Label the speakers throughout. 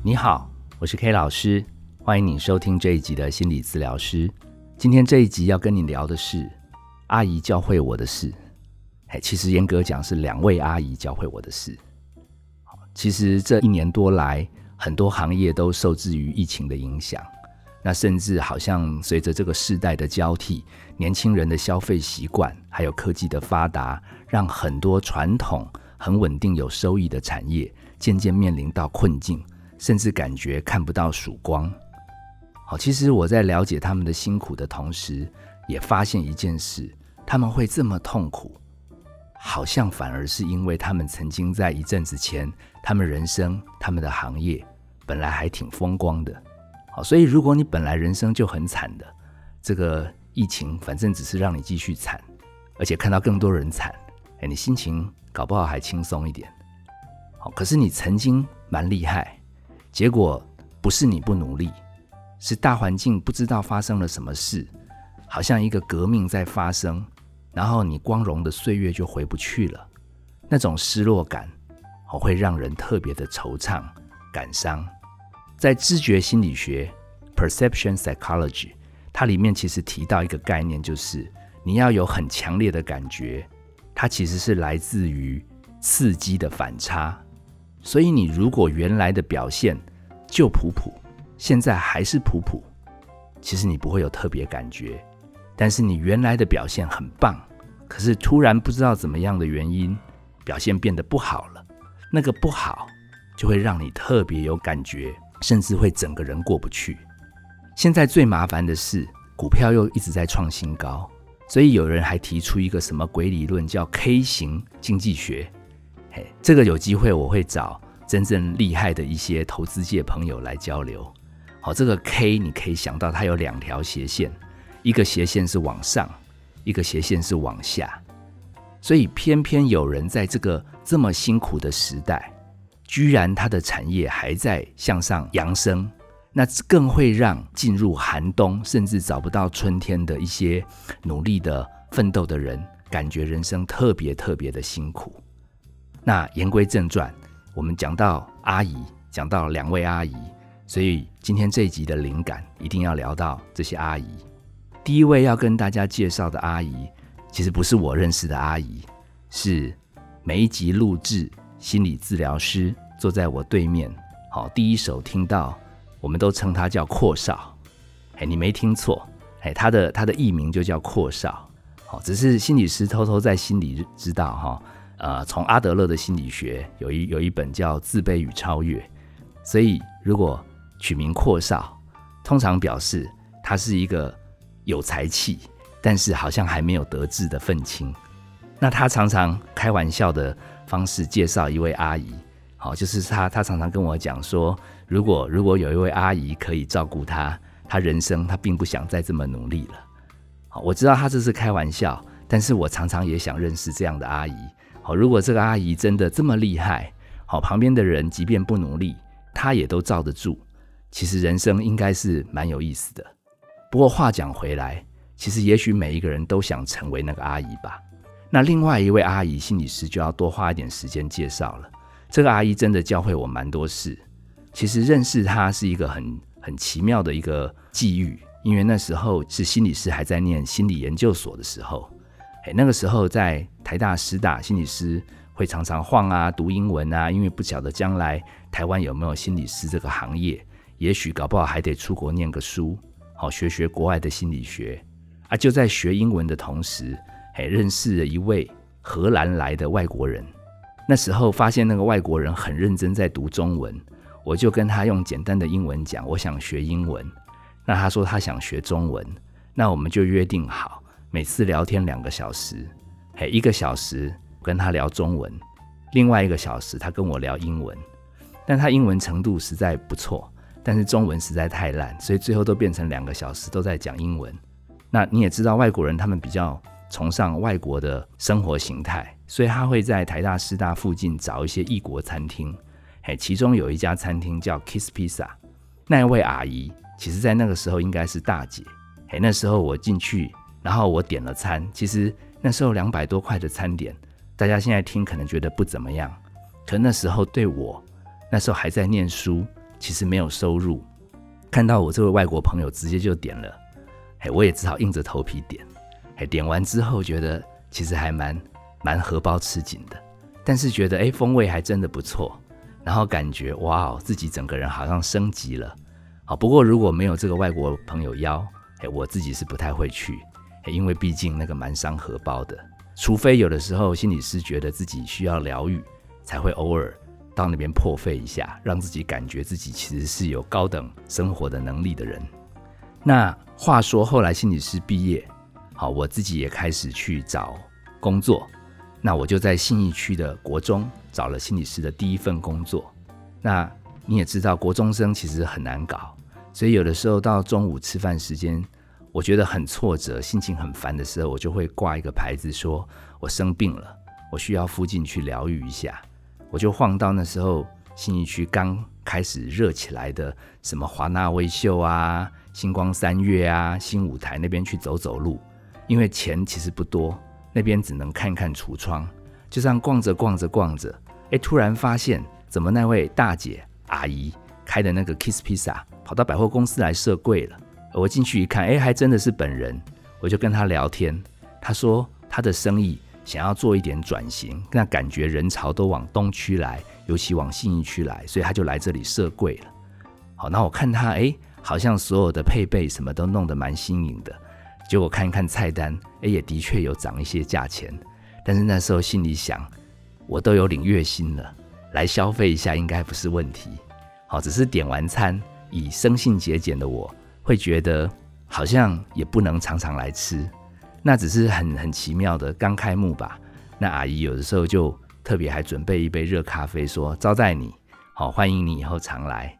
Speaker 1: 你好，我是 K 老师，欢迎你收听这一集的心理治疗师。今天这一集要跟你聊的是阿姨教会我的事。哎，其实严格讲是两位阿姨教会我的事。其实这一年多来，很多行业都受制于疫情的影响。那甚至好像随着这个世代的交替，年轻人的消费习惯还有科技的发达，让很多传统很稳定有收益的产业渐渐面临到困境，甚至感觉看不到曙光。好，其实我在了解他们的辛苦的同时，也发现一件事：他们会这么痛苦，好像反而是因为他们曾经在一阵子前，他们人生、他们的行业本来还挺风光的。好所以，如果你本来人生就很惨的，这个疫情反正只是让你继续惨，而且看到更多人惨，哎，你心情搞不好还轻松一点。好，可是你曾经蛮厉害，结果不是你不努力，是大环境不知道发生了什么事，好像一个革命在发生，然后你光荣的岁月就回不去了，那种失落感，哦，会让人特别的惆怅、感伤。在知觉心理学 （perception psychology），它里面其实提到一个概念，就是你要有很强烈的感觉，它其实是来自于刺激的反差。所以你如果原来的表现就普普，现在还是普普，其实你不会有特别感觉。但是你原来的表现很棒，可是突然不知道怎么样的原因，表现变得不好了，那个不好就会让你特别有感觉。甚至会整个人过不去。现在最麻烦的是，股票又一直在创新高，所以有人还提出一个什么鬼理论，叫 K 型经济学。嘿，这个有机会我会找真正厉害的一些投资界朋友来交流。好，这个 K 你可以想到它有两条斜线，一个斜线是往上，一个斜线是往下。所以偏偏有人在这个这么辛苦的时代。居然他的产业还在向上扬升，那更会让进入寒冬甚至找不到春天的一些努力的奋斗的人，感觉人生特别特别的辛苦。那言归正传，我们讲到阿姨，讲到两位阿姨，所以今天这一集的灵感一定要聊到这些阿姨。第一位要跟大家介绍的阿姨，其实不是我认识的阿姨，是每一集录制。心理治疗师坐在我对面，好，第一手听到，我们都称他叫阔少，哎，你没听错，哎，他的他的艺名就叫阔少，好，只是心理师偷偷在心里知道哈，呃，从阿德勒的心理学有一有一本叫《自卑与超越》，所以如果取名阔少，通常表示他是一个有才气，但是好像还没有得志的愤青，那他常常开玩笑的。方式介绍一位阿姨，好，就是他，他常常跟我讲说，如果如果有一位阿姨可以照顾他，他人生他并不想再这么努力了。好，我知道他这是开玩笑，但是我常常也想认识这样的阿姨。好，如果这个阿姨真的这么厉害，好，旁边的人即便不努力，她也都罩得住。其实人生应该是蛮有意思的。不过话讲回来，其实也许每一个人都想成为那个阿姨吧。那另外一位阿姨心理师就要多花一点时间介绍了。这个阿姨真的教会我蛮多事。其实认识她是一个很很奇妙的一个际遇，因为那时候是心理师还在念心理研究所的时候。那个时候在台大师大，心理师会常常晃啊，读英文啊，因为不晓得将来台湾有没有心理师这个行业，也许搞不好还得出国念个书，好学学国外的心理学。啊，就在学英文的同时。哎，认识了一位荷兰来的外国人。那时候发现那个外国人很认真在读中文，我就跟他用简单的英文讲，我想学英文。那他说他想学中文，那我们就约定好，每次聊天两个小时，嘿，一个小时跟他聊中文，另外一个小时他跟我聊英文。但他英文程度实在不错，但是中文实在太烂，所以最后都变成两个小时都在讲英文。那你也知道，外国人他们比较。崇尚外国的生活形态，所以他会在台大师大附近找一些异国餐厅。嘿，其中有一家餐厅叫 Kiss Pizza。那一位阿姨，其实在那个时候应该是大姐。嘿，那时候我进去，然后我点了餐。其实那时候两百多块的餐点，大家现在听可能觉得不怎么样，可那时候对我，那时候还在念书，其实没有收入。看到我这位外国朋友直接就点了，哎，我也只好硬着头皮点。哎，点完之后觉得其实还蛮蛮荷包吃紧的，但是觉得哎风味还真的不错，然后感觉哇哦自己整个人好像升级了。好，不过如果没有这个外国朋友邀，哎，我自己是不太会去，因为毕竟那个蛮伤荷包的。除非有的时候心理师觉得自己需要疗愈，才会偶尔到那边破费一下，让自己感觉自己其实是有高等生活的能力的人。那话说后来心理师毕业，好，我自己也开始去找工作。那我就在信义区的国中找了心理师的第一份工作。那你也知道，国中生其实很难搞，所以有的时候到中午吃饭时间。我觉得很挫折，心情很烦的时候，我就会挂一个牌子，说我生病了，我需要附近去疗愈一下。我就晃到那时候新一区刚开始热起来的什么华纳微秀啊、星光三月啊、新舞台那边去走走路，因为钱其实不多，那边只能看看橱窗，就这样逛着逛着逛着，哎，突然发现怎么那位大姐阿姨开的那个 Kiss Pizza 跑到百货公司来设柜了。我进去一看，哎，还真的是本人。我就跟他聊天，他说他的生意想要做一点转型，那感觉人潮都往东区来，尤其往信义区来，所以他就来这里设柜了。好，那我看他，哎，好像所有的配备什么都弄得蛮新颖的。结果看一看菜单，哎，也的确有涨一些价钱。但是那时候心里想，我都有领月薪了，来消费一下应该不是问题。好，只是点完餐，以生性节俭的我。会觉得好像也不能常常来吃，那只是很很奇妙的刚开幕吧。那阿姨有的时候就特别还准备一杯热咖啡，说招待你，好欢迎你以后常来。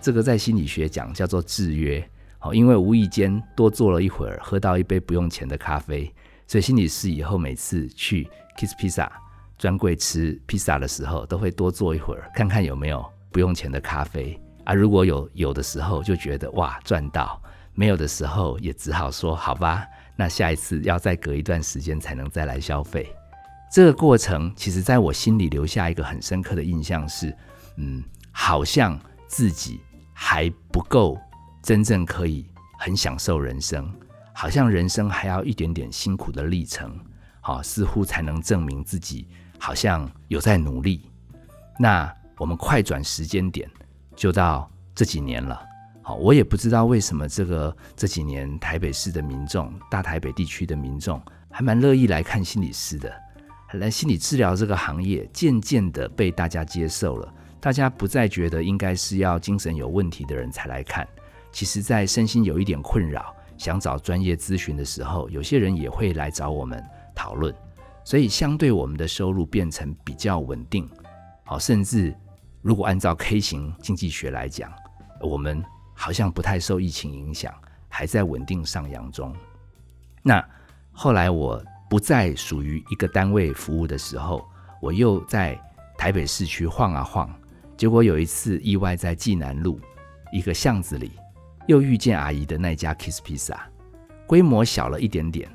Speaker 1: 这个在心理学讲叫做制约，好，因为无意间多坐了一会儿，喝到一杯不用钱的咖啡，所以心理师以后每次去 Kiss Pizza 专柜吃披萨的时候，都会多坐一会儿，看看有没有不用钱的咖啡。啊，如果有有的时候就觉得哇赚到，没有的时候也只好说好吧，那下一次要再隔一段时间才能再来消费。这个过程其实在我心里留下一个很深刻的印象是，嗯，好像自己还不够真正可以很享受人生，好像人生还要一点点辛苦的历程，好，似乎才能证明自己好像有在努力。那我们快转时间点。就到这几年了，好，我也不知道为什么这个这几年台北市的民众，大台北地区的民众还蛮乐意来看心理师的，来心理治疗这个行业渐渐的被大家接受了，大家不再觉得应该是要精神有问题的人才来看，其实，在身心有一点困扰，想找专业咨询的时候，有些人也会来找我们讨论，所以相对我们的收入变成比较稳定，好，甚至。如果按照 K 型经济学来讲，我们好像不太受疫情影响，还在稳定上扬中。那后来我不再属于一个单位服务的时候，我又在台北市区晃啊晃，结果有一次意外在济南路一个巷子里，又遇见阿姨的那家 Kiss Pizza，规模小了一点点，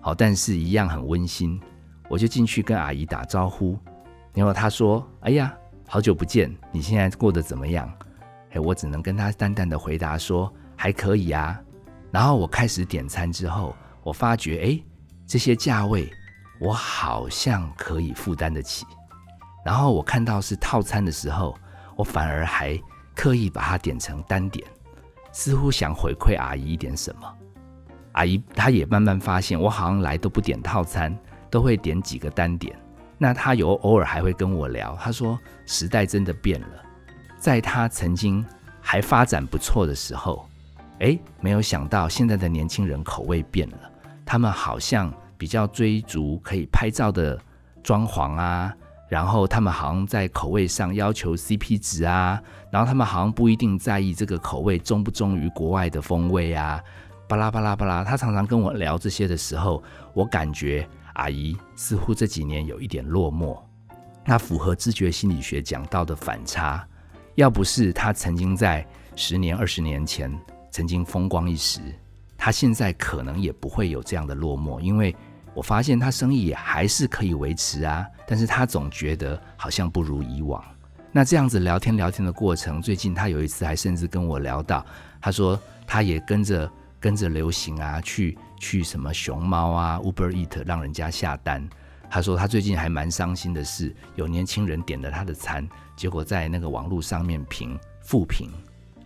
Speaker 1: 好，但是一样很温馨。我就进去跟阿姨打招呼，然后她说：“哎呀。”好久不见，你现在过得怎么样？哎，我只能跟他淡淡的回答说还可以啊。然后我开始点餐之后，我发觉哎，这些价位我好像可以负担得起。然后我看到是套餐的时候，我反而还刻意把它点成单点，似乎想回馈阿姨一点什么。阿姨她也慢慢发现，我好像来都不点套餐，都会点几个单点。那他有偶尔还会跟我聊，他说时代真的变了，在他曾经还发展不错的时候，哎，没有想到现在的年轻人口味变了，他们好像比较追逐可以拍照的装潢啊，然后他们好像在口味上要求 CP 值啊，然后他们好像不一定在意这个口味忠不忠于国外的风味啊，巴拉巴拉巴拉，他常常跟我聊这些的时候，我感觉。阿姨似乎这几年有一点落寞，那符合知觉心理学讲到的反差。要不是她曾经在十年、二十年前曾经风光一时，她现在可能也不会有这样的落寞。因为我发现她生意还是可以维持啊，但是她总觉得好像不如以往。那这样子聊天聊天的过程，最近她有一次还甚至跟我聊到，她说她也跟着跟着流行啊，去去什么熊猫啊、Uber Eat 让人家下单。他说他最近还蛮伤心的是，有年轻人点了他的餐，结果在那个网络上面评负评，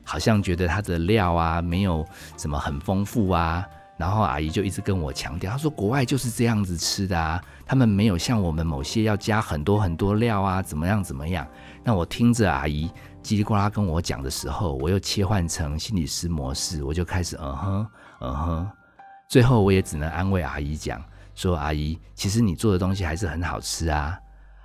Speaker 1: 好像觉得他的料啊没有什么很丰富啊。然后阿姨就一直跟我强调，她说国外就是这样子吃的啊，他们没有像我们某些要加很多很多料啊，怎么样怎么样。那我听着阿姨叽里呱啦跟我讲的时候，我又切换成心理师模式，我就开始嗯哼嗯哼。最后我也只能安慰阿姨讲说，阿姨其实你做的东西还是很好吃啊。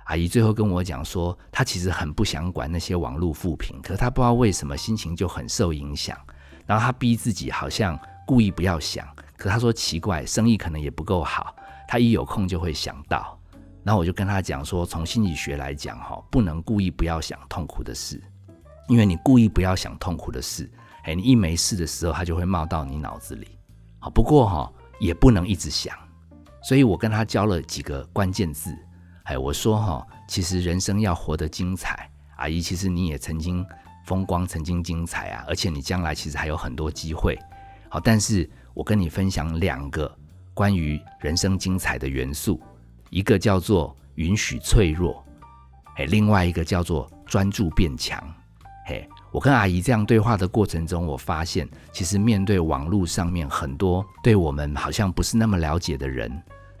Speaker 1: 阿姨最后跟我讲说，她其实很不想管那些网络负评，可她不知道为什么心情就很受影响，然后她逼自己好像故意不要想。可她说奇怪，生意可能也不够好。她一有空就会想到，然后我就跟她讲说，从心理学来讲，哈，不能故意不要想痛苦的事，因为你故意不要想痛苦的事，哎，你一没事的时候，它就会冒到你脑子里。好，不过哈，也不能一直想。所以我跟他教了几个关键字，哎，我说哈，其实人生要活得精彩，阿姨，其实你也曾经风光，曾经精彩啊，而且你将来其实还有很多机会。好，但是。我跟你分享两个关于人生精彩的元素，一个叫做允许脆弱，哎，另外一个叫做专注变强。嘿，我跟阿姨这样对话的过程中，我发现其实面对网络上面很多对我们好像不是那么了解的人，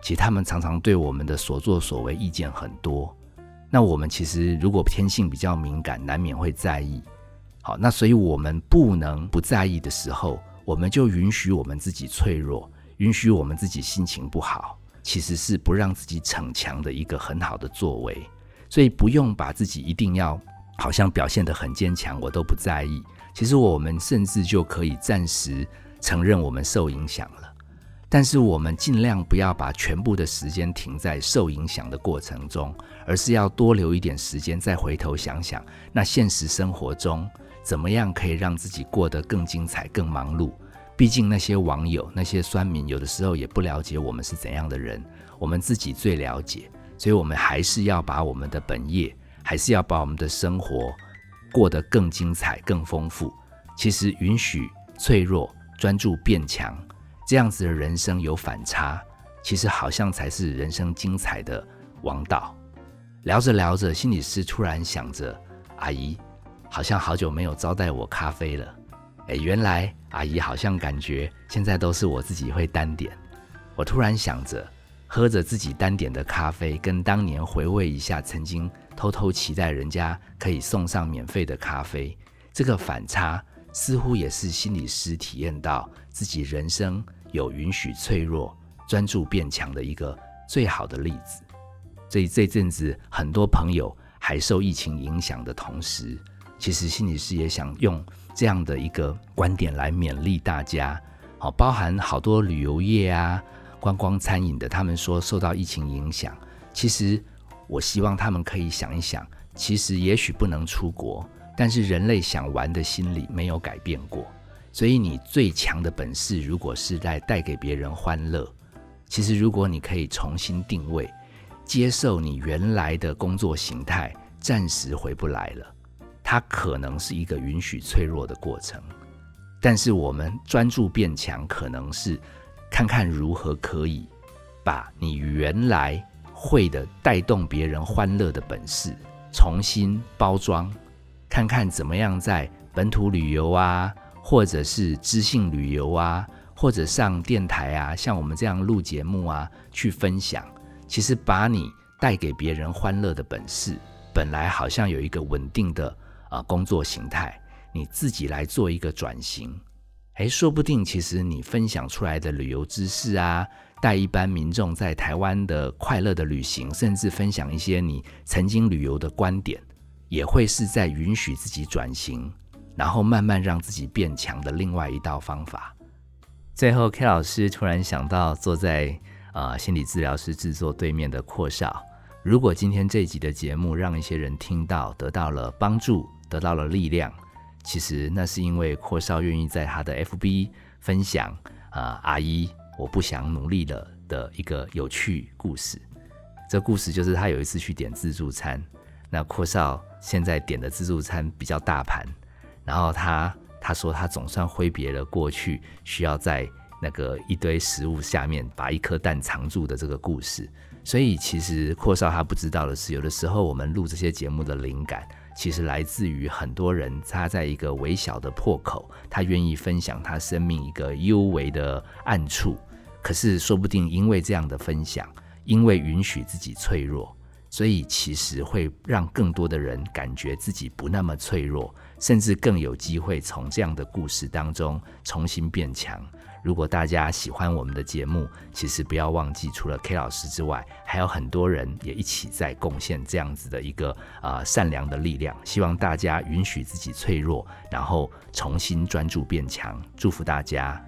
Speaker 1: 其实他们常常对我们的所作所为意见很多。那我们其实如果天性比较敏感，难免会在意。好，那所以我们不能不在意的时候。我们就允许我们自己脆弱，允许我们自己心情不好，其实是不让自己逞强的一个很好的作为。所以不用把自己一定要好像表现得很坚强，我都不在意。其实我们甚至就可以暂时承认我们受影响了，但是我们尽量不要把全部的时间停在受影响的过程中，而是要多留一点时间，再回头想想那现实生活中。怎么样可以让自己过得更精彩、更忙碌？毕竟那些网友、那些酸民，有的时候也不了解我们是怎样的人，我们自己最了解。所以，我们还是要把我们的本业，还是要把我们的生活过得更精彩、更丰富。其实，允许脆弱、专注变强，这样子的人生有反差，其实好像才是人生精彩的王道。聊着聊着，心理师突然想着，阿姨。好像好久没有招待我咖啡了，哎，原来阿姨好像感觉现在都是我自己会单点。我突然想着，喝着自己单点的咖啡，跟当年回味一下曾经偷偷期待人家可以送上免费的咖啡，这个反差似乎也是心理师体验到自己人生有允许脆弱、专注变强的一个最好的例子。所以这阵子很多朋友还受疫情影响的同时，其实心理师也想用这样的一个观点来勉励大家，好，包含好多旅游业啊、观光餐饮的，他们说受到疫情影响。其实我希望他们可以想一想，其实也许不能出国，但是人类想玩的心理没有改变过。所以你最强的本事，如果是在带给别人欢乐，其实如果你可以重新定位，接受你原来的工作形态，暂时回不来了。它可能是一个允许脆弱的过程，但是我们专注变强，可能是看看如何可以把你原来会的带动别人欢乐的本事重新包装，看看怎么样在本土旅游啊，或者是知性旅游啊，或者上电台啊，像我们这样录节目啊，去分享。其实把你带给别人欢乐的本事，本来好像有一个稳定的。啊，工作形态，你自己来做一个转型，诶，说不定其实你分享出来的旅游知识啊，带一般民众在台湾的快乐的旅行，甚至分享一些你曾经旅游的观点，也会是在允许自己转型，然后慢慢让自己变强的另外一道方法。最后，K 老师突然想到，坐在啊心理治疗师制作对面的阔少，如果今天这集的节目让一些人听到，得到了帮助。得到了力量，其实那是因为阔少愿意在他的 FB 分享啊，阿姨，我不想努力了的一个有趣故事。这故事就是他有一次去点自助餐，那阔少现在点的自助餐比较大盘，然后他他说他总算挥别了过去需要在那个一堆食物下面把一颗蛋藏住的这个故事。所以其实阔少他不知道的是，有的时候我们录这些节目的灵感，其实来自于很多人他在一个微小的破口，他愿意分享他生命一个幽微的暗处。可是说不定因为这样的分享，因为允许自己脆弱。所以其实会让更多的人感觉自己不那么脆弱，甚至更有机会从这样的故事当中重新变强。如果大家喜欢我们的节目，其实不要忘记，除了 K 老师之外，还有很多人也一起在贡献这样子的一个呃善良的力量。希望大家允许自己脆弱，然后重新专注变强。祝福大家。